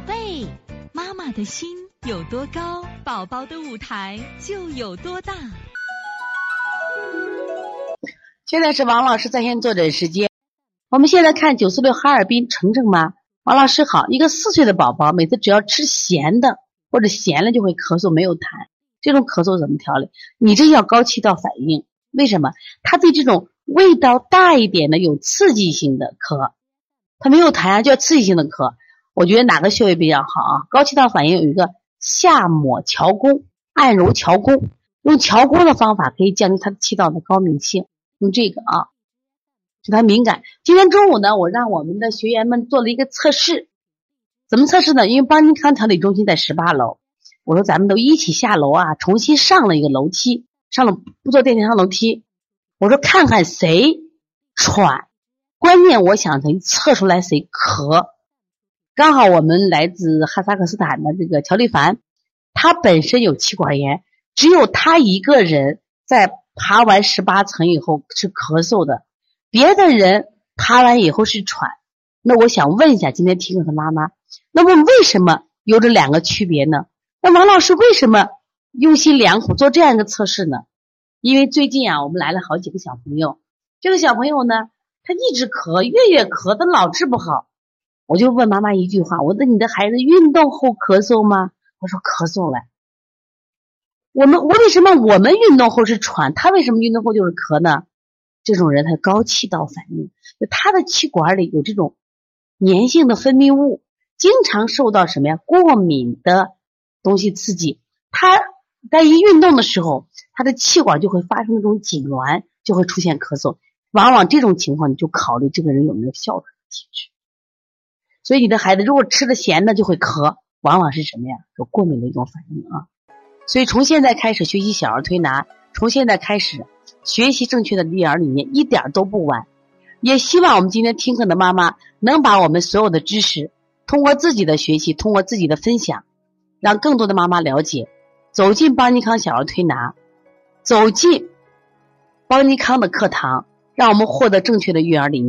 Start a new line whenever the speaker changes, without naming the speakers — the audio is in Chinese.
宝贝，妈妈的心有多高，宝宝的舞台就有多大。
现在是王老师在线坐诊时间。我们现在看九四六哈尔滨程程妈，王老师好。一个四岁的宝宝，每次只要吃咸的或者咸了就会咳嗽，没有痰。这种咳嗽怎么调理？你这叫高气道反应。为什么？他对这种味道大一点的、有刺激性的咳，他没有痰啊，叫刺激性的咳。我觉得哪个穴位比较好啊？高气道反应有一个下抹桥弓，按揉桥弓，用桥弓的方法可以降低他的气道的高敏性。用这个啊，使他敏感。今天中午呢，我让我们的学员们做了一个测试，怎么测试呢？因为邦尼康调理中心在十八楼，我说咱们都一起下楼啊，重新上了一个楼梯，上了不坐电梯上楼梯。我说看看谁喘，关键我想能测出来谁咳。刚好我们来自哈萨克斯坦的这个乔丽凡，他本身有气管炎，只有他一个人在爬完十八层以后是咳嗽的，别的人爬完以后是喘。那我想问一下，今天听课的妈妈，那么为什么有这两个区别呢？那王老师为什么用心良苦做这样一个测试呢？因为最近啊，我们来了好几个小朋友，这个小朋友呢，他一直咳，月月咳，他老治不好。我就问妈妈一句话：我说你的孩子运动后咳嗽吗？我说咳嗽了。我们我为什么我们运动后是喘，他为什么运动后就是咳呢？这种人他高气道反应，就他的气管里有这种粘性的分泌物，经常受到什么呀过敏的东西刺激，他在一运动的时候，他的气管就会发生那种痉挛，就会出现咳嗽。往往这种情况，你就考虑这个人有没有哮喘体质。所以你的孩子如果吃了咸的就会咳，往往是什么呀？有过敏的一种反应啊。所以从现在开始学习小儿推拿，从现在开始学习正确的育儿理念，一点都不晚。也希望我们今天听课的妈妈能把我们所有的知识，通过自己的学习，通过自己的分享，让更多的妈妈了解，走进邦尼康小儿推拿，走进邦尼康的课堂，让我们获得正确的育儿理念。